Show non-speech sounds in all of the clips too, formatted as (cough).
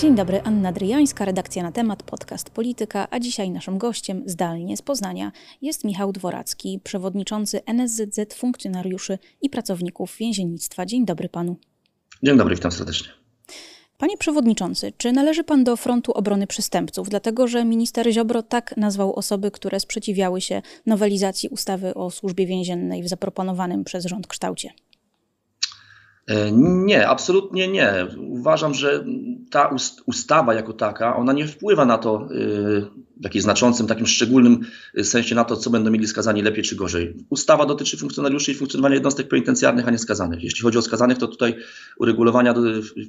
Dzień dobry, Anna Dryjańska, redakcja na temat, podcast Polityka, a dzisiaj naszym gościem zdalnie z Poznania jest Michał Dworacki, przewodniczący NSZZ funkcjonariuszy i pracowników więziennictwa. Dzień dobry panu. Dzień dobry, witam serdecznie. Panie przewodniczący, czy należy pan do frontu obrony przestępców? Dlatego, że minister Ziobro tak nazwał osoby, które sprzeciwiały się nowelizacji ustawy o służbie więziennej w zaproponowanym przez rząd kształcie. E, nie, absolutnie nie. Uważam, że ta ustawa jako taka, ona nie wpływa na to e, w jakimś znaczącym, takim szczególnym sensie na to, co będą mieli skazani lepiej czy gorzej. Ustawa dotyczy funkcjonariuszy i funkcjonowania jednostek penitencjarnych, a nie skazanych. Jeśli chodzi o skazanych, to tutaj uregulowania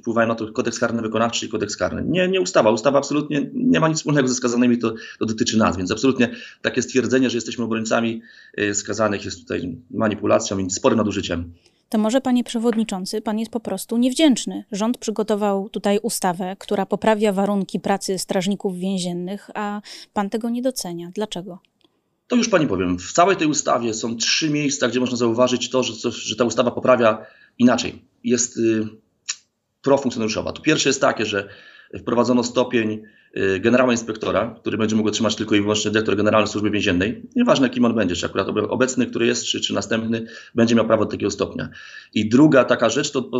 wpływają na to kodeks karny wykonawczy i kodeks karny. Nie, nie ustawa. Ustawa absolutnie nie ma nic wspólnego ze skazanymi, to, to dotyczy nas, więc absolutnie takie stwierdzenie, że jesteśmy obrońcami e, skazanych jest tutaj manipulacją i sporym nadużyciem to może, panie przewodniczący, pan jest po prostu niewdzięczny. Rząd przygotował tutaj ustawę, która poprawia warunki pracy strażników więziennych, a pan tego nie docenia. Dlaczego? To już pani powiem. W całej tej ustawie są trzy miejsca, gdzie można zauważyć to, że, że ta ustawa poprawia inaczej. Jest y, profunkcjonariuszowa. To pierwsze jest takie, że wprowadzono stopień generała inspektora, który będzie mógł otrzymać tylko i wyłącznie dyrektor generalny służby więziennej. Nieważne kim on będzie, czy akurat obecny, który jest, czy, czy następny, będzie miał prawo do takiego stopnia. I druga taka rzecz, to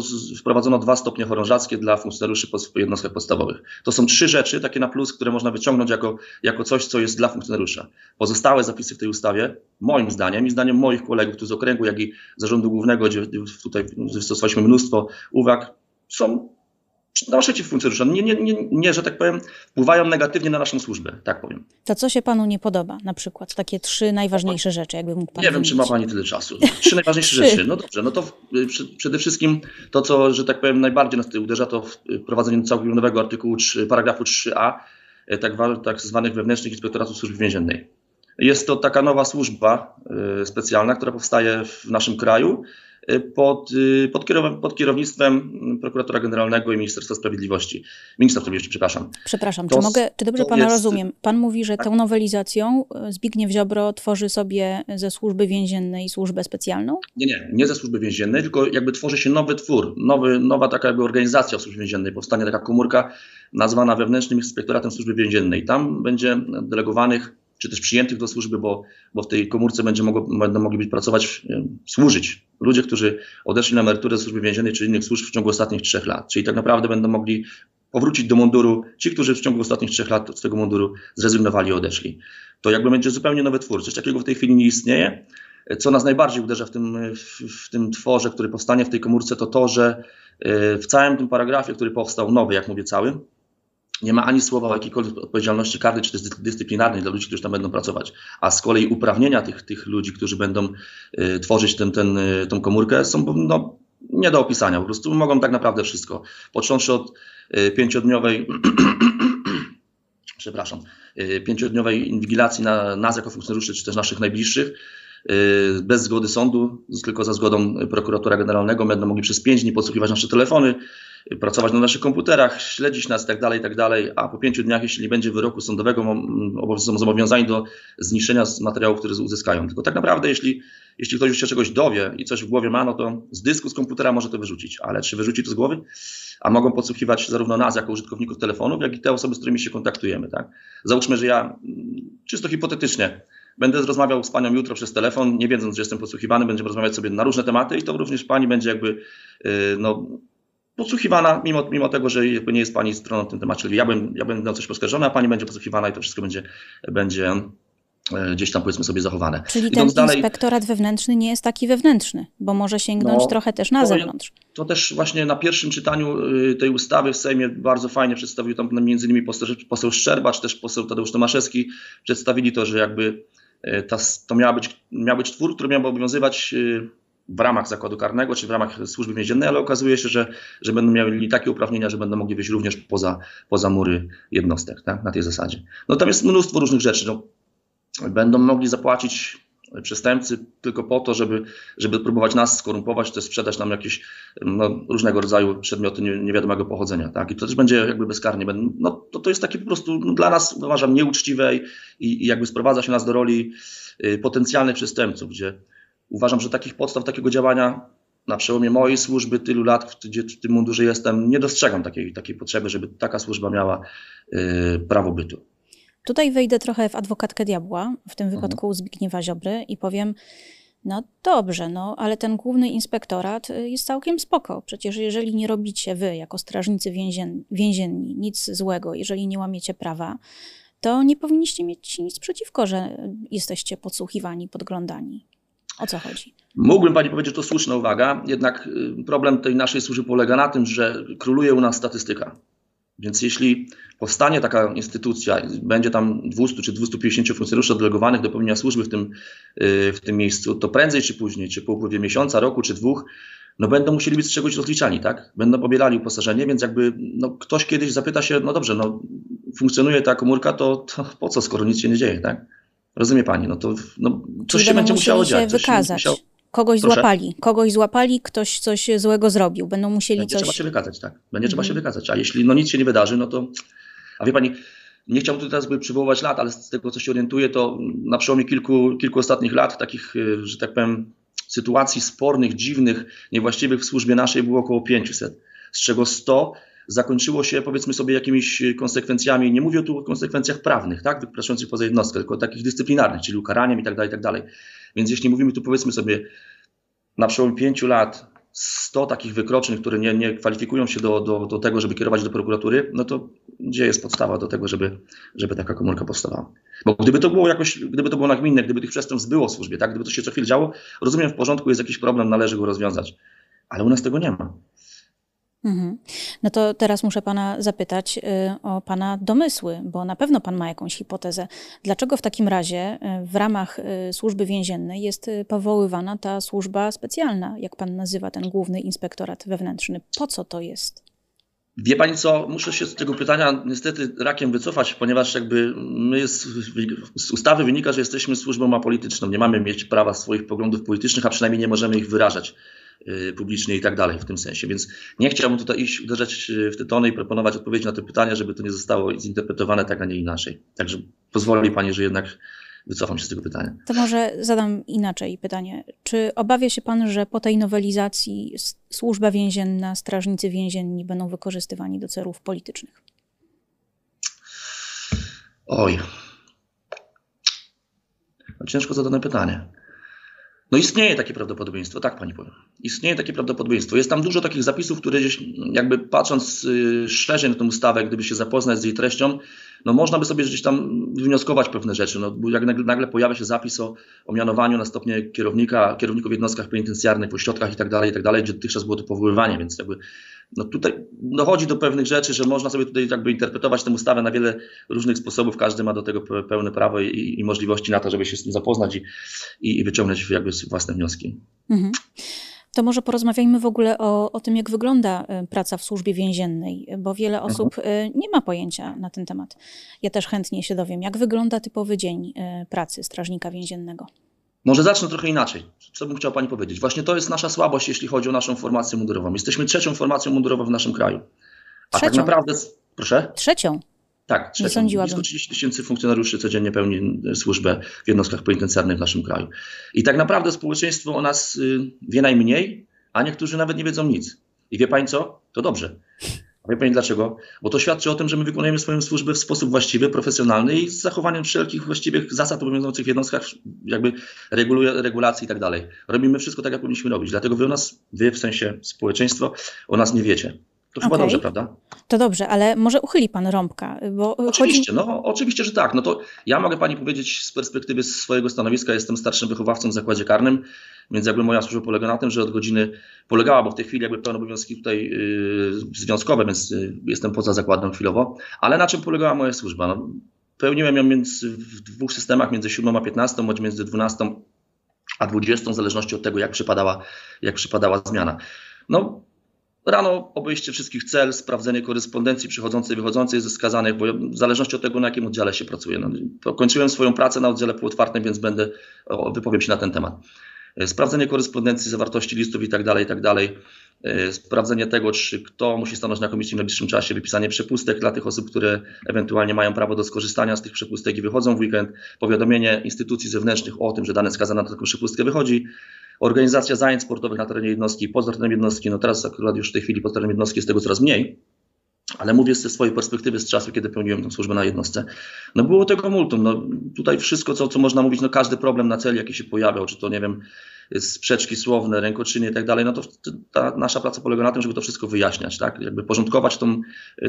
wprowadzono dwa stopnie chorążackie dla funkcjonariuszy w jednostkach podstawowych. To są trzy rzeczy, takie na plus, które można wyciągnąć jako, jako coś, co jest dla funkcjonariusza. Pozostałe zapisy w tej ustawie, moim zdaniem i zdaniem moich kolegów tu z okręgu, jak i zarządu głównego, gdzie tutaj wystosowaliśmy mnóstwo uwag, są naszych funkcjonariuszy, nie, nie, nie, nie, że tak powiem, wpływają negatywnie na naszą służbę, tak powiem. To co się panu nie podoba, na przykład takie trzy najważniejsze rzeczy, jakby mógł pan Nie wiem, czy ma pani tyle czasu. Trzy najważniejsze (laughs) rzeczy. No dobrze, no to przede wszystkim to, co, że tak powiem, najbardziej nas uderza, to wprowadzenie całkiem nowego artykułu 3, paragrafu 3a, e, tak, tak zwanych wewnętrznych inspektoratów służby więziennej. Jest to taka nowa służba y, specjalna, która powstaje w naszym kraju pod, y, pod, pod kierownictwem prokuratora generalnego i Ministerstwa Sprawiedliwości. Ministra Sprawiedliwości, przepraszam. Przepraszam, to, czy, mogę, czy dobrze pana jest... rozumiem? Pan mówi, że tak. tą nowelizacją y, Zbigniew Ziobro tworzy sobie ze służby więziennej służbę specjalną? Nie, nie, nie ze służby więziennej, tylko jakby tworzy się nowy twór, nowy, nowa taka jakby organizacja w służbie więziennej. Powstanie taka komórka nazwana wewnętrznym inspektoratem służby więziennej. Tam będzie delegowanych czy też przyjętych do służby, bo, bo w tej komórce będzie mogło, będą mogli być pracować, służyć ludzie, którzy odeszli na emeryturę ze służby więziennej czy innych służb w ciągu ostatnich trzech lat. Czyli tak naprawdę będą mogli powrócić do munduru ci, którzy w ciągu ostatnich trzech lat z tego munduru zrezygnowali i odeszli. To jakby będzie zupełnie nowy twór. Coś takiego w tej chwili nie istnieje. Co nas najbardziej uderza w tym, w, w tym tworze, który powstanie w tej komórce, to to, że e, w całym tym paragrafie, który powstał nowy, jak mówię, cały, nie ma ani słowa o jakiejkolwiek odpowiedzialności karnej czy dyscyplinarnej dla ludzi, którzy tam będą pracować. A z kolei uprawnienia tych, tych ludzi, którzy będą y, tworzyć ten, ten, y, tą komórkę, są no, nie do opisania. Po prostu mogą tak naprawdę wszystko. Począwszy od y, pięciodniowej, (clears throat) przepraszam, y, pięciodniowej inwigilacji na nas jako funkcjonariuszy, czy też naszych najbliższych, bez zgody sądu, tylko za zgodą prokuratora generalnego, będą mogli przez pięć dni podsłuchiwać nasze telefony, pracować na naszych komputerach, śledzić nas itd., tak itd., tak a po pięciu dniach, jeśli nie będzie wyroku sądowego, są zobowiązani do zniszczenia materiałów, które uzyskają. Tylko tak naprawdę, jeśli, jeśli ktoś się czegoś dowie i coś w głowie ma, no to z dysku, z komputera może to wyrzucić, ale czy wyrzuci to z głowy? A mogą podsłuchiwać zarówno nas, jako użytkowników telefonów, jak i te osoby, z którymi się kontaktujemy. Tak? Załóżmy, że ja czysto hipotetycznie będę rozmawiał z panią jutro przez telefon, nie wiedząc, że jestem podsłuchiwany, będziemy rozmawiać sobie na różne tematy i to również pani będzie jakby yy, no, podsłuchiwana, mimo, mimo tego, że nie jest pani stroną w tym temacie. Czyli ja, bym, ja będę na coś poskarżony, a pani będzie podsłuchiwana i to wszystko będzie, będzie e, gdzieś tam powiedzmy sobie zachowane. Czyli Idąc ten dalej, inspektorat wewnętrzny nie jest taki wewnętrzny, bo może sięgnąć no, trochę też na to, zewnątrz. To też właśnie na pierwszym czytaniu y, tej ustawy w Sejmie bardzo fajnie przedstawił tam między innymi poseł, poseł Szczerba, czy też poseł Tadeusz Tomaszewski, przedstawili to, że jakby ta, to miała być, miał być twór, który miał obowiązywać y, w ramach zakładu karnego czy w ramach służby więziennej, ale okazuje się, że, że będą mieli takie uprawnienia, że będą mogli wyjść również poza, poza mury jednostek tak, na tej zasadzie. No tam jest mnóstwo różnych rzeczy. No, będą mogli zapłacić przestępcy tylko po to, żeby, żeby próbować nas skorumpować, to sprzedać nam jakieś no, różnego rodzaju przedmioty nie, niewiadomego pochodzenia. Tak? I to też będzie jakby bezkarnie. No, to, to jest takie po prostu no, dla nas, uważam, nieuczciwe i, i jakby sprowadza się nas do roli y, potencjalnych przestępców, gdzie Uważam, że takich podstaw takiego działania na przełomie mojej służby, tylu lat, gdzie w tym mundurze jestem, nie dostrzegam takiej, takiej potrzeby, żeby taka służba miała y, prawo bytu. Tutaj wejdę trochę w adwokatkę diabła, w tym mhm. wypadku Zbigniewa Ziobry i powiem, no dobrze, no ale ten główny inspektorat y, jest całkiem spoko. Przecież jeżeli nie robicie wy, jako strażnicy więzienni, więzienni nic złego, jeżeli nie łamiecie prawa, to nie powinniście mieć nic przeciwko, że jesteście podsłuchiwani, podglądani. O co chodzi? Mógłbym pani powiedzieć, że to słuszna uwaga, jednak y, problem tej naszej służby polega na tym, że króluje u nas statystyka. Więc jeśli powstanie taka instytucja, będzie tam 200 czy 250 funkcjonariuszy oddelegowanych do pełnienia służby w tym, y, w tym miejscu, to prędzej czy później, czy po upływie miesiąca, roku czy dwóch, no będą musieli być z czegoś rozliczani, tak? Będą pobierali uposażenie, więc jakby no, ktoś kiedyś zapyta się, no dobrze, no funkcjonuje ta komórka, to, to po co, skoro nic się nie dzieje, tak? Rozumie pani, no to no, coś się będzie musiało się dziać. Wykazać. Musiało... Kogoś Proszę? złapali, kogoś złapali, ktoś coś złego zrobił, będą musieli będzie coś... trzeba się wykazać, tak. Będzie mhm. trzeba się wykazać, a jeśli no nic się nie wydarzy, no to... A wie pani, nie chciałbym tu teraz przywoływać lat, ale z tego, co się orientuję, to na przełomie kilku, kilku ostatnich lat takich, y, że tak powiem, sytuacji spornych, dziwnych, niewłaściwych w służbie naszej było około 500, z czego 100 zakończyło się powiedzmy sobie jakimiś konsekwencjami, nie mówię tu o konsekwencjach prawnych, tak, wykraczających poza jednostkę, tylko takich dyscyplinarnych, czyli ukaraniem i tak dalej, i tak dalej. Więc jeśli mówimy tu powiedzmy sobie na przełomie 5 lat 100 takich wykroczeń, które nie, nie kwalifikują się do, do, do tego, żeby kierować do prokuratury, no to gdzie jest podstawa do tego, żeby, żeby taka komórka powstawała? Bo gdyby to było jakoś, gdyby to było nagminne, gdyby tych przestępstw było w służbie, tak, gdyby to się co chwilę działo, rozumiem, w porządku, jest jakiś problem, należy go rozwiązać. Ale u nas tego nie ma. Mhm. No to teraz muszę pana zapytać y, o pana domysły, bo na pewno pan ma jakąś hipotezę. Dlaczego w takim razie y, w ramach y, służby więziennej jest powoływana ta służba specjalna, jak pan nazywa ten główny inspektorat wewnętrzny? Po co to jest? Wie pani co, muszę się z tego pytania niestety rakiem wycofać, ponieważ jakby my jest, z ustawy wynika, że jesteśmy służbą apolityczną. Nie mamy mieć prawa swoich poglądów politycznych, a przynajmniej nie możemy ich wyrażać. Y, publicznie i tak dalej w tym sensie. Więc nie chciałbym tutaj iść, uderzać w te tony i proponować odpowiedzi na te pytania, żeby to nie zostało zinterpretowane tak, a nie inaczej. Także pozwoli Pani, że jednak wycofam się z tego pytania. To może zadam inaczej pytanie. Czy obawia się Pan, że po tej nowelizacji służba więzienna, strażnicy więzienni będą wykorzystywani do celów politycznych? Oj. No ciężko zadane pytanie. No istnieje takie prawdopodobieństwo, tak pani powiem. Istnieje takie prawdopodobieństwo. Jest tam dużo takich zapisów, które gdzieś jakby patrząc y, szerzej na tę ustawę, gdyby się zapoznać z jej treścią, no można by sobie gdzieś tam wnioskować pewne rzeczy. No, jak nagle, nagle pojawia się zapis o, o mianowaniu na stopnie kierownika, kierowników w jednostkach penitencjarnych, ośrodkach i tak dalej, i tak dalej, gdzie dotychczas było to powoływanie, więc jakby no tutaj dochodzi do pewnych rzeczy, że można sobie tutaj jakby interpretować tę ustawę na wiele różnych sposobów. Każdy ma do tego pełne prawo i, i możliwości na to, żeby się z tym zapoznać i, i, i wyciągnąć jakby własne wnioski. Mhm. To może porozmawiajmy w ogóle o, o tym, jak wygląda y, praca w służbie więziennej, bo wiele mhm. osób mhm. nie ma pojęcia na ten temat. Ja też chętnie się dowiem, jak wygląda typowy dzień y, pracy strażnika więziennego. Może zacznę trochę inaczej. Co bym chciał Pani powiedzieć? Właśnie to jest nasza słabość, jeśli chodzi o naszą formację mundurową. Jesteśmy trzecią formacją mundurową w naszym kraju. A tak trzecią. tak naprawdę. Proszę? Trzecią. Tak, trzecią. Nie sądziłabym. Blisko 30 tysięcy funkcjonariuszy codziennie pełni służbę w jednostkach penitencjarnych w naszym kraju. I tak naprawdę społeczeństwo o nas y, wie najmniej, a niektórzy nawet nie wiedzą nic. I wie Pani co? To dobrze. Wie Pani dlaczego? Bo to świadczy o tym, że my wykonujemy swoją służbę w sposób właściwy, profesjonalny i z zachowaniem wszelkich właściwych zasad obowiązujących w jednostkach, jakby regulacji i tak dalej. Robimy wszystko tak, jak powinniśmy robić. Dlatego wy o nas, wy w sensie społeczeństwo, o nas nie wiecie. To chyba okay. dobrze, prawda? To dobrze, ale może uchyli pan rąbka, bo Oczywiście, chodzi... no oczywiście, że tak. No to ja mogę pani powiedzieć z perspektywy swojego stanowiska, jestem starszym wychowawcą w zakładzie karnym, więc jakby moja służba polega na tym, że od godziny polegała, bo w tej chwili jakby pełne obowiązki tutaj yy, związkowe, więc yy, jestem poza zakładem chwilowo, ale na czym polegała moja służba? No, pełniłem ją między, w dwóch systemach, między 7 a 15, bądź między 12 a 20, w zależności od tego, jak przypadała, jak przypadała zmiana. No, Rano obejście wszystkich cel, sprawdzenie korespondencji przychodzącej i wychodzącej ze skazanych, bo w zależności od tego, na jakim oddziale się pracuje. No, kończyłem swoją pracę na oddziale półotwartym, więc będę, o, wypowiem się na ten temat. E, sprawdzenie korespondencji, zawartości listów i tak dalej, i tak dalej. E, sprawdzenie tego, czy kto musi stanąć na komisji w najbliższym czasie, wypisanie przepustek dla tych osób, które ewentualnie mają prawo do skorzystania z tych przepustek i wychodzą w weekend, powiadomienie instytucji zewnętrznych o tym, że dany skazany na taką przepustkę wychodzi, organizacja zajęć sportowych na terenie jednostki, poza terenem jednostki, no teraz akurat już w tej chwili poza terenem jednostki jest tego coraz mniej, ale mówię ze swojej perspektywy, z czasu, kiedy pełniłem tę służbę na jednostce. No było tego multum. No, tutaj wszystko, co, co można mówić, no każdy problem na celi, jaki się pojawiał, czy to, nie wiem, sprzeczki słowne, rękoczyny i tak dalej, no to ta nasza praca polega na tym, żeby to wszystko wyjaśniać, tak? Jakby porządkować tą,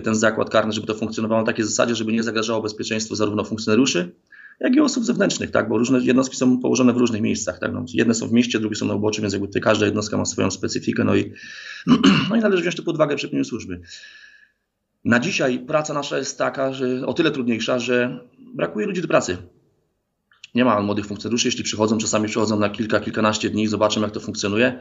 ten zakład karny, żeby to funkcjonowało na takiej zasadzie, żeby nie zagrażało bezpieczeństwu zarówno funkcjonariuszy, jak i osób zewnętrznych, tak? Bo różne jednostki są położone w różnych miejscach, tak? No, jedne są w mieście, drugie są na uboczu, więc jakby tutaj każda jednostka ma swoją specyfikę, no i, (clears throat) no i należy wziąć to pod uwagę przy pełnieniu służby. Na dzisiaj praca nasza jest taka, że o tyle trudniejsza, że brakuje ludzi do pracy. Nie ma młodych funkcjonariuszy, jeśli przychodzą, czasami przychodzą na kilka, kilkanaście dni, zobaczą jak to funkcjonuje,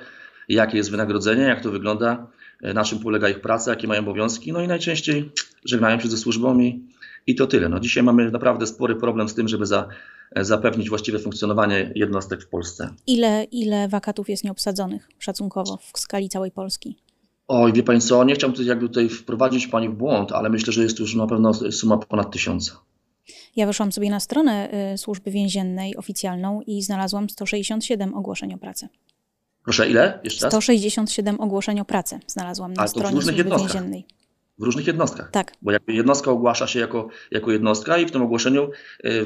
jakie jest wynagrodzenie, jak to wygląda, na czym polega ich praca, jakie mają obowiązki, no i najczęściej żegnają się ze służbą i, i to tyle. No dzisiaj mamy naprawdę spory problem z tym, żeby za, zapewnić właściwe funkcjonowanie jednostek w Polsce. Ile, ile wakatów jest nieobsadzonych szacunkowo w skali całej Polski? Oj, wie Pani co, nie chciałbym tutaj, jakby tutaj wprowadzić Pani w błąd, ale myślę, że jest to już na pewno suma ponad tysiąca. Ja weszłam sobie na stronę y, służby więziennej oficjalną i znalazłam 167 ogłoszeń o pracę. Proszę, ile? Jeszcze raz? 167 ogłoszeń o pracę znalazłam na w stronie służby jednostkach. więziennej. W różnych jednostkach. Tak. Bo jakby jednostka ogłasza się jako, jako jednostka i w tym ogłoszeniu,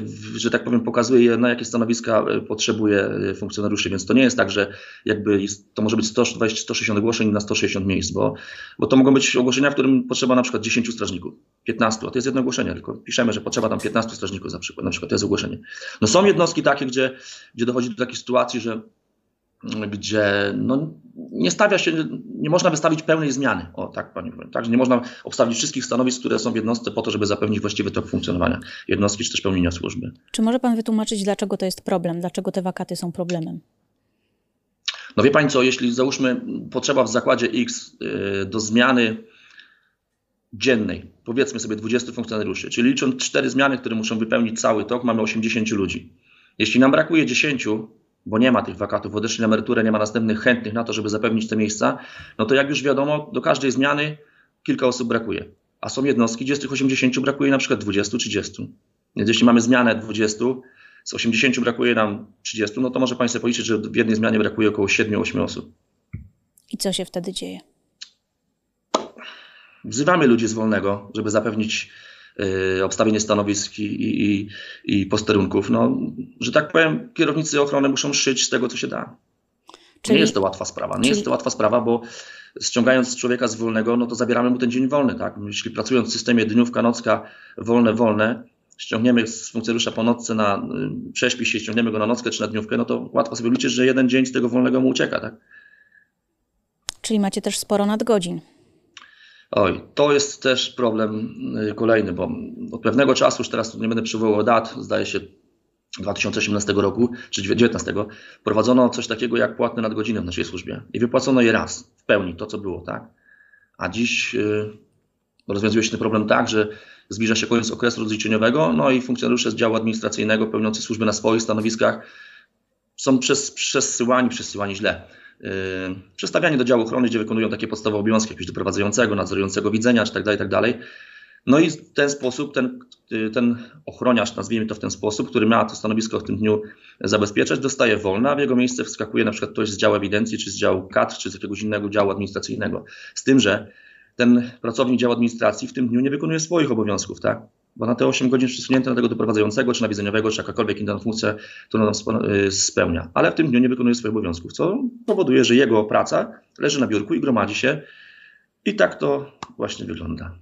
w- że tak powiem, pokazuje, na jakie stanowiska y, potrzebuje y, funkcjonariuszy. Więc to nie jest tak, że jakby to może być 120, 160 ogłoszeń na 160 miejsc, bo, bo to mogą być ogłoszenia, w którym potrzeba na przykład 10 strażników, 15, a to jest jedno ogłoszenie, tylko piszemy, że potrzeba tam 15 strażników za przykład, na przykład to jest ogłoszenie. No są jednostki takie, gdzie, gdzie dochodzi do takiej sytuacji, że gdzie no, nie stawia się, nie można wystawić pełnej zmiany. O tak pani powiem. Tak, że nie można obstawić wszystkich stanowisk, które są w jednostce po to, żeby zapewnić właściwy tok funkcjonowania jednostki czy też pełnienia służby. Czy może pan wytłumaczyć, dlaczego to jest problem? Dlaczego te wakaty są problemem? No wie pani co, jeśli załóżmy potrzeba w zakładzie X y, do zmiany dziennej, powiedzmy sobie 20 funkcjonariuszy, czyli licząc 4 zmiany, które muszą wypełnić cały tok, mamy 80 ludzi. Jeśli nam brakuje 10, bo nie ma tych wakatów, odeszli na emeryturę, nie ma następnych chętnych na to, żeby zapewnić te miejsca, no to jak już wiadomo, do każdej zmiany kilka osób brakuje. A są jednostki, gdzie z tych 80 brakuje na przykład 20-30. Więc jeśli mamy zmianę 20, z 80 brakuje nam 30, no to może Państwo policzyć, że w jednej zmianie brakuje około 7-8 osób. I co się wtedy dzieje? Wzywamy ludzi z wolnego, żeby zapewnić obstawienie stanowisk i, i, i posterunków. No, że tak powiem, kierownicy ochrony muszą szyć z tego, co się da. Czyli- Nie jest to łatwa sprawa. Nie czyli- jest to łatwa sprawa, bo ściągając człowieka z wolnego, no to zabieramy mu ten dzień wolny. Tak? Jeśli pracując w systemie dniówka, nocka, wolne, wolne, ściągniemy z funkcjonariusza po nocce na y, prześpi się, ściągniemy go na nockę czy na dniówkę, no to łatwo sobie liczyć, że jeden dzień z tego wolnego mu ucieka. Tak? Czyli macie też sporo nadgodzin. Oj, to jest też problem y, kolejny, bo od pewnego czasu, już teraz tu nie będę przywoływał dat, zdaje się 2018 roku czy 2019, prowadzono coś takiego jak płatne nadgodziny w naszej służbie i wypłacono je raz w pełni, to co było, tak? A dziś y, rozwiązuje się ten problem tak, że zbliża się koniec okresu rozliczeniowego, no i funkcjonariusze z działu administracyjnego pełniący służbę na swoich stanowiskach są przez, przesyłani, przesyłani źle. Yy, przestawiani do działu ochrony, gdzie wykonują takie podstawowe obowiązki, jakiegoś doprowadzającego, nadzorującego widzenia, czy tak dalej, tak dalej. No i w ten sposób ten, yy, ten ochroniarz, nazwijmy to w ten sposób, który ma to stanowisko w tym dniu zabezpieczać, dostaje wolne, a w jego miejsce wskakuje na przykład ktoś z działu ewidencji, czy z działu kadr, czy z jakiegoś innego działu administracyjnego. Z tym, że ten pracownik działu administracji w tym dniu nie wykonuje swoich obowiązków, tak? Bo na te 8 godzin przesunięte na tego doprowadzającego, czy na widzeniowego, czy jakakolwiek inna funkcja, którą spo- y, spełnia. Ale w tym dniu nie wykonuje swoich obowiązków, co powoduje, że jego praca leży na biurku i gromadzi się. I tak to właśnie wygląda.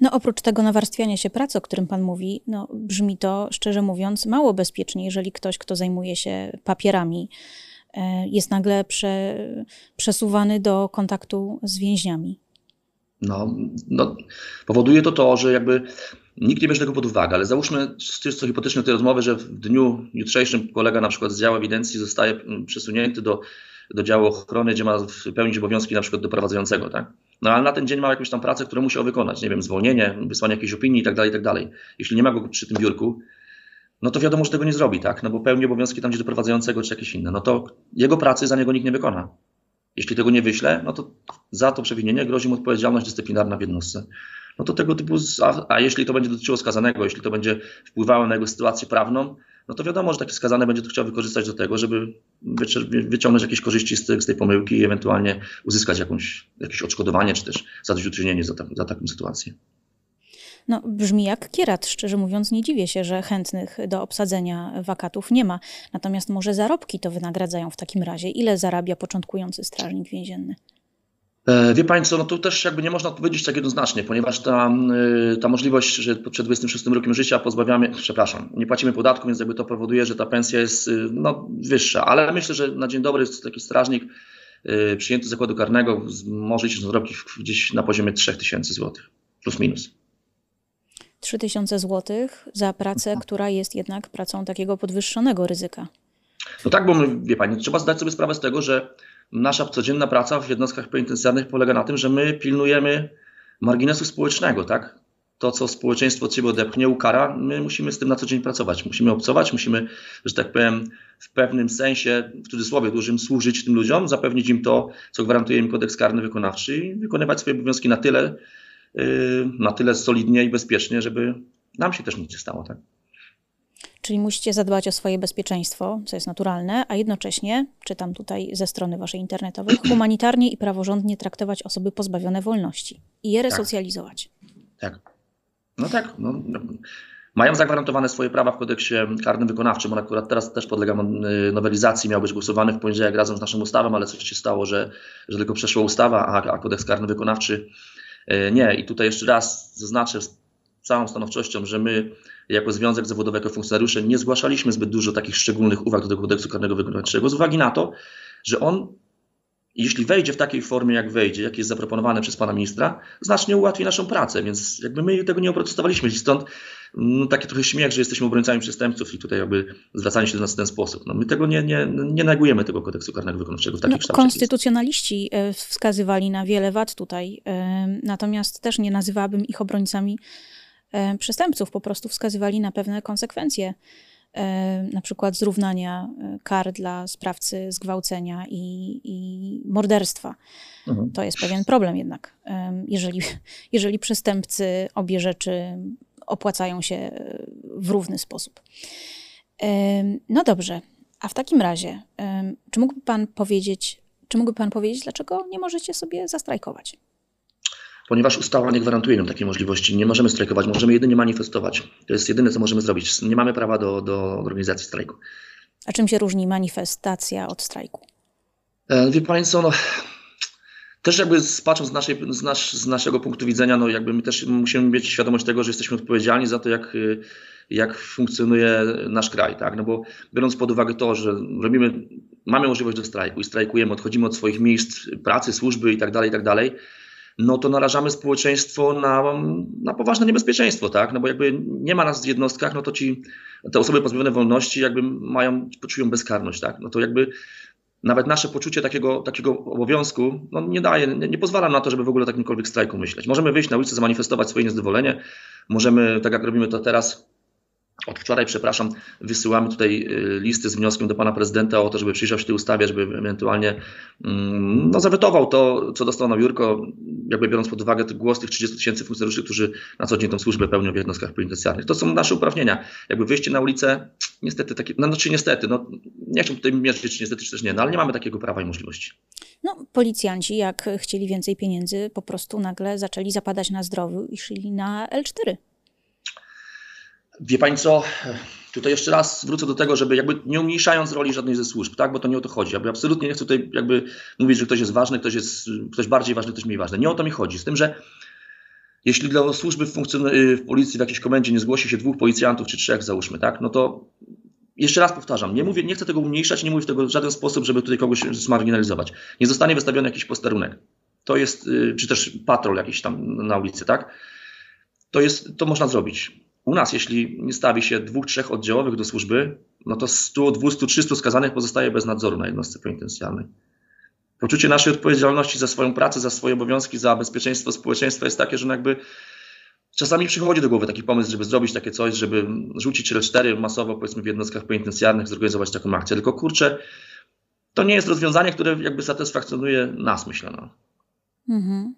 No oprócz tego nawarstwiania się pracy, o którym pan mówi, no brzmi to, szczerze mówiąc, mało bezpiecznie, jeżeli ktoś, kto zajmuje się papierami, e, jest nagle prze, przesuwany do kontaktu z więźniami. No, no, powoduje to to, że jakby nikt nie bierze tego pod uwagę, ale załóżmy czysto hipotetycznie tej rozmowy, że w dniu jutrzejszym kolega na przykład z działu ewidencji zostaje mm, przesunięty do, do działu ochrony, gdzie ma pełnić obowiązki na przykład doprowadzającego, tak? No ale na ten dzień ma jakąś tam pracę, którą musiał wykonać, nie wiem, zwolnienie, wysłanie jakiejś opinii i tak dalej, i tak. Jeśli nie ma go przy tym biurku, no to wiadomo, że tego nie zrobi, tak? No bo pełni obowiązki tam, gdzie doprowadzającego, czy jakieś inne. No to jego pracy za niego nikt nie wykona. Jeśli tego nie wyśle, no to za to przewinienie grozi mu odpowiedzialność dyscyplinarna w jednostce. No to tego typu, a, a jeśli to będzie dotyczyło skazanego, jeśli to będzie wpływało na jego sytuację prawną, no to wiadomo, że taki skazany będzie to chciał wykorzystać do tego, żeby wyciągnąć jakieś korzyści z, z tej pomyłki i ewentualnie uzyskać jakąś, jakieś odszkodowanie, czy też zadośćuczynienie za, ta, za taką sytuację. No, brzmi jak kierat. Szczerze mówiąc, nie dziwię się, że chętnych do obsadzenia wakatów nie ma. Natomiast może zarobki to wynagradzają w takim razie. Ile zarabia początkujący strażnik więzienny? E, wie co, no to też jakby nie można odpowiedzieć tak jednoznacznie, ponieważ ta, e, ta możliwość, że przed 26 rokiem życia pozbawiamy, przepraszam, nie płacimy podatku, więc jakby to powoduje, że ta pensja jest e, no, wyższa, ale myślę, że na dzień dobry taki strażnik przyjęty z zakładu karnego może iść zarobki gdzieś na poziomie 3000 zł, plus minus. 3000 zł za pracę, która jest jednak pracą takiego podwyższonego ryzyka. No tak, bo wie Pani, trzeba zdać sobie sprawę z tego, że nasza codzienna praca w jednostkach penitencjarnych polega na tym, że my pilnujemy marginesu społecznego, tak? To, co społeczeństwo od siebie odepchnie, ukara, my musimy z tym na co dzień pracować. Musimy obcować, musimy, że tak powiem, w pewnym sensie, w cudzysłowie dużym, służyć tym ludziom, zapewnić im to, co gwarantuje im kodeks karny wykonawczy i wykonywać swoje obowiązki na tyle, yy, na tyle solidnie i bezpiecznie, żeby nam się też nic nie stało, tak? Czyli musicie zadbać o swoje bezpieczeństwo, co jest naturalne, a jednocześnie, czytam tutaj ze strony waszej internetowej, (clears throat) humanitarnie i praworządnie traktować osoby pozbawione wolności i je tak. resocjalizować. Tak. tak. No tak. No, no. Mają zagwarantowane swoje prawa w kodeksie karnym wykonawczym. On akurat teraz też podlega nowelizacji. Miał być głosowany w poniedziałek razem z naszą ustawą, ale coś się stało, że, że tylko przeszła ustawa, a, a kodeks karny wykonawczy e, nie. I tutaj jeszcze raz zaznaczę całą stanowczością, że my jako Związek Zawodowy, jako funkcjonariusze nie zgłaszaliśmy zbyt dużo takich szczególnych uwag do tego kodeksu karnego wykonawczego z uwagi na to, że on, jeśli wejdzie w takiej formie, jak wejdzie, jak jest zaproponowane przez pana ministra, znacznie ułatwi naszą pracę, więc jakby my tego nie oprotestowaliśmy. Stąd no, taki trochę śmiech, że jesteśmy obrońcami przestępców i tutaj jakby zwracanie się do nas w ten sposób. No, my tego nie, nie, nie negujemy tego kodeksu karnego wykonawczego w takim no, kształcie. Konstytucjonaliści e, wskazywali na wiele wad tutaj, e, natomiast też nie nazywałabym ich obrońcami przestępców, po prostu wskazywali na pewne konsekwencje, e, na przykład zrównania e, kar dla sprawcy zgwałcenia i, i morderstwa. Mhm. To jest pewien problem jednak, jeżeli, jeżeli przestępcy obie rzeczy opłacają się w równy sposób. No dobrze, a w takim razie, czy mógłby Pan powiedzieć, czy mógłby Pan powiedzieć, dlaczego nie możecie sobie zastrajkować? Ponieważ ustawa nie gwarantuje nam takiej możliwości. Nie możemy strajkować, możemy jedynie manifestować. To jest jedyne, co możemy zrobić. Nie mamy prawa do, do organizacji strajku. A czym się różni manifestacja od strajku? E, wie Państwo, no, też jakby patrząc z, naszej, z, nasz, z, naszego punktu widzenia, no jakby my też musimy mieć świadomość tego, że jesteśmy odpowiedzialni za to, jak, jak funkcjonuje nasz kraj, tak? No bo biorąc pod uwagę to, że robimy, mamy możliwość do strajku i strajkujemy, odchodzimy od swoich miejsc pracy, służby i tak dalej, i tak dalej, no to narażamy społeczeństwo na, na poważne niebezpieczeństwo, tak? No bo jakby nie ma nas w jednostkach, no to ci, te osoby pozbawione wolności jakby mają, poczują bezkarność, tak? No to jakby nawet nasze poczucie takiego, takiego obowiązku no nie daje, nie, nie pozwala na to, żeby w ogóle o takimkolwiek strajku myśleć. Możemy wyjść na ulicę, zamanifestować swoje niezadowolenie, możemy, tak jak robimy to teraz, od wczoraj, przepraszam, wysyłamy tutaj y, listy z wnioskiem do pana prezydenta o to, żeby przyjrzał się tej ustawie, żeby ewentualnie mm, no, zawetował to, co dostał na biurko, jakby biorąc pod uwagę głos tych 30 tysięcy funkcjonariuszy, którzy na co dzień tę służbę pełnią w jednostkach penitencjarnych. To są nasze uprawnienia. Jakby wyjście na ulicę, niestety takie, no, no czy niestety, no nie chcę tutaj mierzyć, czy niestety, czy też nie, no ale nie mamy takiego prawa i możliwości. No, policjanci, jak chcieli więcej pieniędzy, po prostu nagle zaczęli zapadać na zdrowiu i szli na L4. Wie Pani co, tutaj jeszcze raz wrócę do tego, żeby jakby nie umniejszając roli żadnej ze służb, tak, bo to nie o to chodzi. Ja absolutnie nie chcę tutaj jakby mówić, że ktoś jest ważny, ktoś jest ktoś bardziej ważny, ktoś mniej ważny. Nie o to mi chodzi. Z tym, że jeśli dla służby w, w policji w jakiejś komendzie nie zgłosi się dwóch policjantów czy trzech, załóżmy, tak, no to jeszcze raz powtarzam, nie mówię, nie chcę tego umniejszać, nie mówię tego w żaden sposób, żeby tutaj kogoś zmarginalizować. Nie zostanie wystawiony jakiś posterunek. To jest, y, czy też patrol jakiś tam na ulicy, tak? To jest, to można zrobić u nas, jeśli nie stawi się dwóch, trzech oddziałowych do służby, no to 100, 200, 300 skazanych pozostaje bez nadzoru na jednostce penitencjarnej. Poczucie naszej odpowiedzialności za swoją pracę, za swoje obowiązki, za bezpieczeństwo społeczeństwa jest takie, że no jakby czasami przychodzi do głowy taki pomysł, żeby zrobić takie coś, żeby rzucić L4 masowo, powiedzmy w jednostkach penitencjarnych, zorganizować taką akcję. Tylko kurczę, to nie jest rozwiązanie, które jakby satysfakcjonuje nas, myślę. No. Mhm.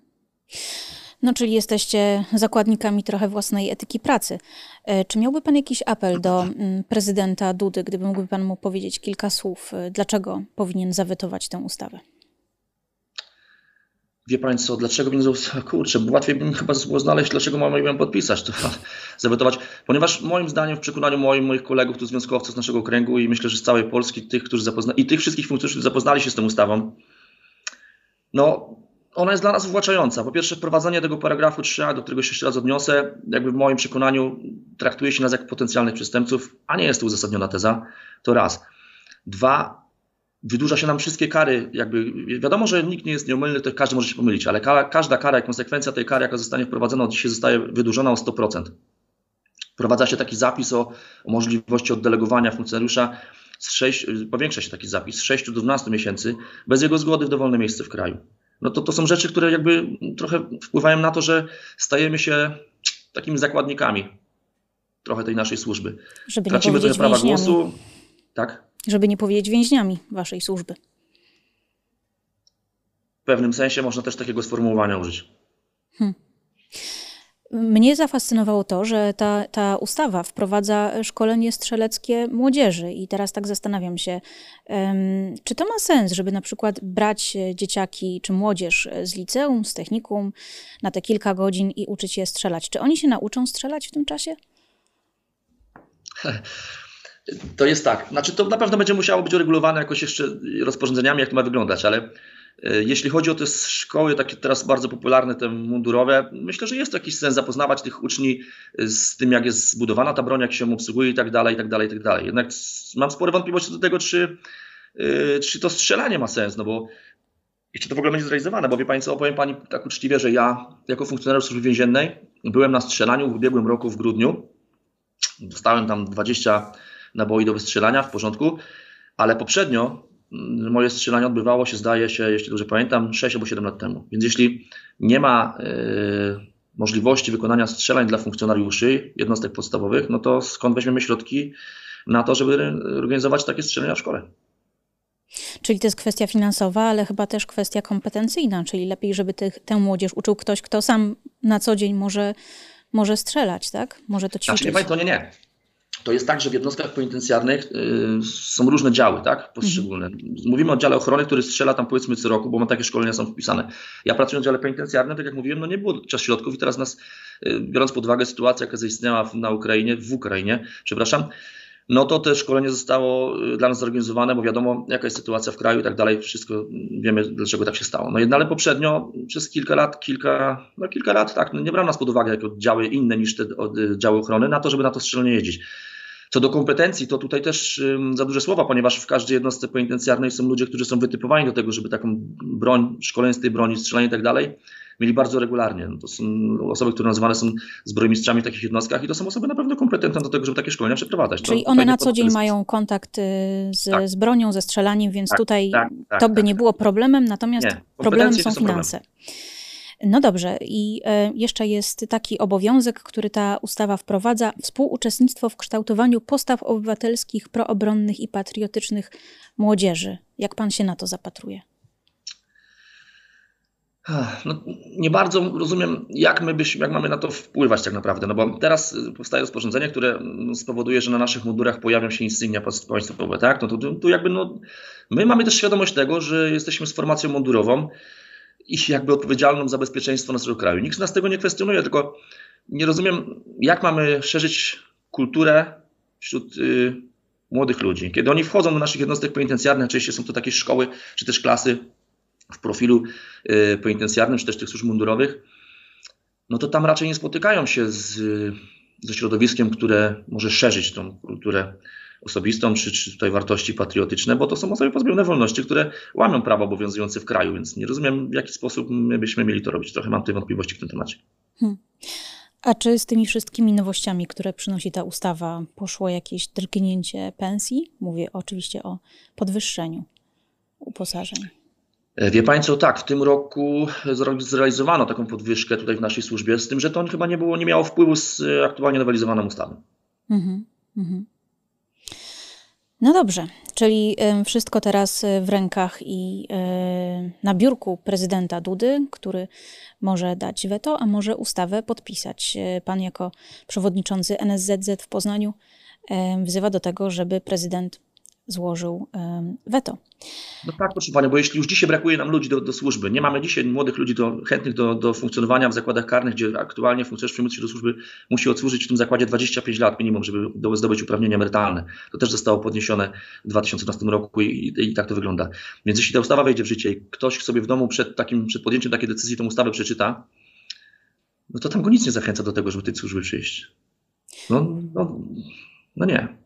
No, czyli jesteście zakładnikami trochę własnej etyki pracy. E, czy miałby Pan jakiś apel do (clears throat) mm, prezydenta Dudy, gdyby mógłby Pan mu powiedzieć kilka słów, e, dlaczego powinien zawetować tę ustawę? Wie Państwo, dlaczego bym (laughs) kurczę, łatwiej bym chyba było znaleźć, dlaczego mamy ją podpisać, to (laughs) zawetować, ponieważ moim zdaniem, w przekonaniu moim, moich kolegów, tu związkowców z naszego kręgu i myślę, że z całej Polski, tych, którzy zapoznali, i tych wszystkich funkcjonariuszy, którzy zapoznali się z tą ustawą, no ona jest dla nas uwłaczająca. Po pierwsze, wprowadzenie tego paragrafu 3a, do którego się jeszcze raz odniosę, jakby w moim przekonaniu traktuje się nas jak potencjalnych przestępców, a nie jest to uzasadniona teza. To raz. Dwa, wydłuża się nam wszystkie kary. Jakby wiadomo, że nikt nie jest nieomylny, to każdy może się pomylić, ale kara, każda kara konsekwencja tej kary, jaka zostanie wprowadzona, dzisiaj zostaje wydłużona o 100%. Wprowadza się taki zapis o, o możliwości oddelegowania funkcjonariusza z 6, powiększa się taki zapis z 6 do 12 miesięcy bez jego zgody w dowolne miejsce w kraju no to, to są rzeczy, które jakby trochę wpływają na to, że stajemy się takimi zakładnikami trochę tej naszej służby. Żeby Tracimy nie powiedzieć prawa więźniami. głosu. Tak? Żeby nie powiedzieć więźniami waszej służby. W pewnym sensie można też takiego sformułowania użyć. Hmm. Mnie zafascynowało to, że ta, ta ustawa wprowadza szkolenie strzeleckie młodzieży i teraz tak zastanawiam się, czy to ma sens, żeby na przykład brać dzieciaki czy młodzież z liceum, z technikum na te kilka godzin i uczyć je strzelać. Czy oni się nauczą strzelać w tym czasie? To jest tak. Znaczy, to na pewno będzie musiało być uregulowane jakoś jeszcze rozporządzeniami, jak to ma wyglądać, ale jeśli chodzi o te szkoły, takie teraz bardzo popularne, te mundurowe, myślę, że jest jakiś sens zapoznawać tych uczniów z tym, jak jest zbudowana ta broń, jak się obsługuje i tak dalej, i tak dalej, i tak dalej. Jednak mam spore wątpliwości do tego, czy, e, czy to strzelanie ma sens, no bo jeśli to w ogóle będzie zrealizowane, bo wie co, opowiem Pani tak uczciwie, że ja jako funkcjonariusz służby więziennej byłem na strzelaniu w ubiegłym roku w grudniu. Dostałem tam 20 naboi do wystrzelania w porządku, ale poprzednio moje strzelanie odbywało się, zdaje się, jeśli dobrze pamiętam, 6 albo 7 lat temu. Więc jeśli nie ma y, możliwości wykonania strzelań dla funkcjonariuszy jednostek podstawowych, no to skąd weźmiemy środki na to, żeby organizować takie strzelania w szkole? Czyli to jest kwestia finansowa, ale chyba też kwestia kompetencyjna, czyli lepiej, żeby tych, tę młodzież uczył ktoś, kto sam na co dzień może, może strzelać, tak? Może to ćwiczyć. Znaczy, nie, to nie, nie to jest tak, że w jednostkach penitencjarnych y, są różne działy, tak, poszczególne. Mówimy o dziale ochrony, który strzela tam powiedzmy co roku, bo takie szkolenia są wpisane. Ja pracując w dziale penitencjarnym, tak jak mówiłem, no nie było czas środków i teraz nas, y, biorąc pod uwagę sytuację, jaka zaistniała na Ukrainie, w Ukrainie, przepraszam, no to te szkolenie zostało y, dla nas zorganizowane, bo wiadomo, jaka jest sytuacja w kraju i tak dalej, wszystko wiemy, dlaczego tak się stało. No jednak, ale poprzednio przez kilka lat, kilka, no kilka lat, tak, no nie brano nas pod uwagę jako działy inne niż te działy ochrony na to, żeby na to strzelenie jeździć. Co do kompetencji, to tutaj też za duże słowa, ponieważ w każdej jednostce penitencjarnej są ludzie, którzy są wytypowani do tego, żeby taką broń, szkolenie z tej broni, strzelanie i tak dalej, mieli bardzo regularnie. No to są osoby, które nazywane są zbrojmistrzami w takich jednostkach i to są osoby na pewno kompetentne do tego, żeby takie szkolenia przeprowadzać. Czyli to one na co dzień mają kontakt y, z, tak. z bronią, ze strzelaniem, więc tak, tutaj tak, tak to by tak. nie było problemem, natomiast nie, problemem są finanse. Problem. No dobrze, i e, jeszcze jest taki obowiązek, który ta ustawa wprowadza: współuczestnictwo w kształtowaniu postaw obywatelskich, proobronnych i patriotycznych młodzieży. Jak pan się na to zapatruje? No, nie bardzo rozumiem, jak my byśmy, jak mamy na to wpływać tak naprawdę, no bo teraz powstaje rozporządzenie, które spowoduje, że na naszych mundurach pojawią się insygnia państwowe, tak? No to tu jakby, no, my mamy też świadomość tego, że jesteśmy z formacją mundurową, i jakby odpowiedzialną za bezpieczeństwo naszego kraju. Nikt nas tego nie kwestionuje, tylko nie rozumiem, jak mamy szerzyć kulturę wśród y, młodych ludzi. Kiedy oni wchodzą do naszych jednostek penitencjarnych, najczęściej są to takie szkoły czy też klasy w profilu y, penitencjarnym, czy też tych służb mundurowych, no to tam raczej nie spotykają się z, ze środowiskiem, które może szerzyć tą kulturę osobistą, czy, czy tutaj wartości patriotyczne, bo to są osoby pozbawione wolności, które łamią prawo obowiązujące w kraju, więc nie rozumiem, w jaki sposób my byśmy mieli to robić. Trochę mam tej wątpliwości w tym temacie. Hmm. A czy z tymi wszystkimi nowościami, które przynosi ta ustawa, poszło jakieś drgnięcie pensji? Mówię oczywiście o podwyższeniu uposażeń. E, wie Państwo, tak, w tym roku zrealizowano taką podwyżkę tutaj w naszej służbie, z tym, że to chyba nie było, nie miało wpływu z aktualnie nowelizowaną ustawą. Mhm, mhm. No dobrze, czyli wszystko teraz y, w rękach i y, na biurku prezydenta Dudy, który może dać weto, a może ustawę podpisać. Y, pan jako przewodniczący NSZZ w Poznaniu wzywa do tego, żeby prezydent złożył weto. No tak, proszę Panią, bo jeśli już dzisiaj brakuje nam ludzi do, do służby, nie mamy dzisiaj młodych ludzi do, chętnych do, do funkcjonowania w zakładach karnych, gdzie aktualnie funkcjonariusz przyjmujący do służby musi odsłużyć w tym zakładzie 25 lat minimum, żeby zdobyć uprawnienia emerytalne. To też zostało podniesione w 2012 roku i, i, i tak to wygląda. Więc jeśli ta ustawa wejdzie w życie i ktoś sobie w domu przed, takim, przed podjęciem takiej decyzji tę ustawę przeczyta, no to tam go nic nie zachęca do tego, żeby tej służby przyjść. No, no, no nie.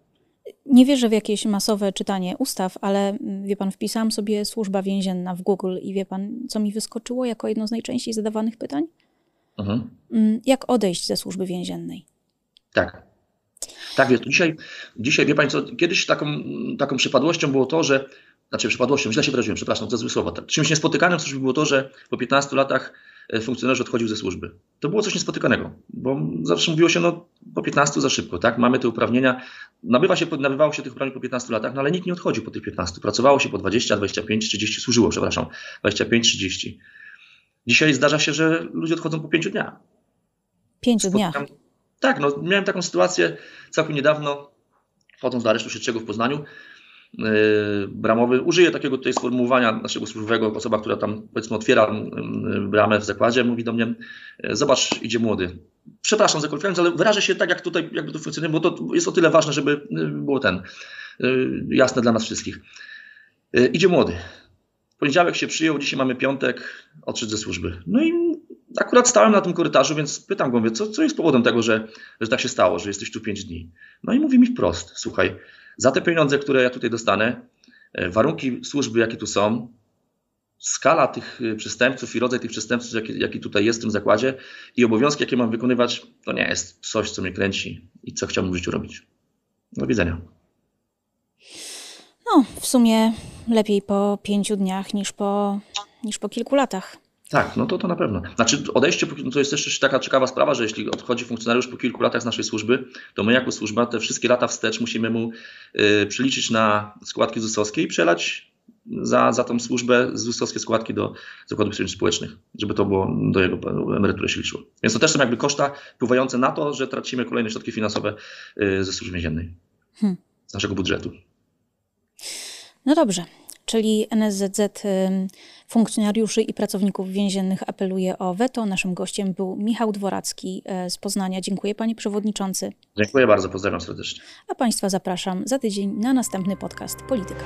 Nie wierzę w jakieś masowe czytanie ustaw, ale mm, wie pan, wpisałam sobie służba więzienna w Google i wie pan, co mi wyskoczyło jako jedno z najczęściej zadawanych pytań? Mhm. Mm, jak odejść ze służby więziennej? Tak. Tak jest. Dzisiaj, dzisiaj wie Pani co, kiedyś taką, taką przypadłością było to, że, znaczy przypadłością, źle się wyraziłem, przepraszam, to złe słowo. Czymś niespotykanym w służbie było to, że po 15 latach funkcjonariusz odchodził ze służby. To było coś niespotykanego, bo zawsze mówiło się, no po 15 za szybko, tak? Mamy te uprawnienia. Nabywa się, nabywało się tych uprawnień po 15 latach, no ale nikt nie odchodził po tych 15. Pracowało się po 20, 25, 30, służyło, przepraszam, 25, 30. Dzisiaj zdarza się, że ludzie odchodzą po 5 dniach. 5 dniach? Tak, no miałem taką sytuację całkiem niedawno, wchodząc do aresztu śledczego w Poznaniu. Y, bramowy. Użyję takiego tutaj sformułowania naszego służbowego, osoba, która tam powiedzmy otwiera y, bramę w zakładzie, mówi do mnie, y, zobacz, idzie młody. Przepraszam za kolokwializm, ale wyrażę się tak, jak tutaj jakby to funkcjonuje, bo to jest o tyle ważne, żeby było ten jasne dla nas wszystkich. Idzie młody. Poniedziałek się przyjął, dzisiaj mamy piątek, odszedł ze służby. No i akurat stałem na tym korytarzu, więc pytam go, mówię, co, co jest powodem tego, że, że tak się stało, że jesteś tu pięć dni. No i mówi mi wprost, słuchaj, za te pieniądze, które ja tutaj dostanę, e, warunki służby, jakie tu są, skala tych e, przestępców i rodzaj tych przestępców, jaki, jaki tutaj jest w tym zakładzie i obowiązki, jakie mam wykonywać, to nie jest coś, co mnie kręci i co chciałbym w życiu robić. Do widzenia. No, w sumie lepiej po pięciu dniach niż po, niż po kilku latach. Tak, no to to na pewno. Znaczy odejście, no to jest też taka ciekawa sprawa, że jeśli odchodzi funkcjonariusz po kilku latach z naszej służby, to my jako służba te wszystkie lata wstecz musimy mu y, przeliczyć na składki ZUS-owskie i przelać za, za tą służbę ZUS-owskie składki do Zakładu Ubezpieczeń Społecznych, żeby to było do jego emerytury się liczyło. Więc to też są jakby koszta wpływające na to, że tracimy kolejne środki finansowe y, ze służby więziennej, hmm. z naszego budżetu. No dobrze, czyli NSZZ funkcjonariuszy i pracowników więziennych apeluje o weto. Naszym gościem był Michał Dworacki e, z Poznania. Dziękuję panie przewodniczący. Dziękuję bardzo, pozdrawiam serdecznie. A państwa zapraszam za tydzień na następny podcast Polityka.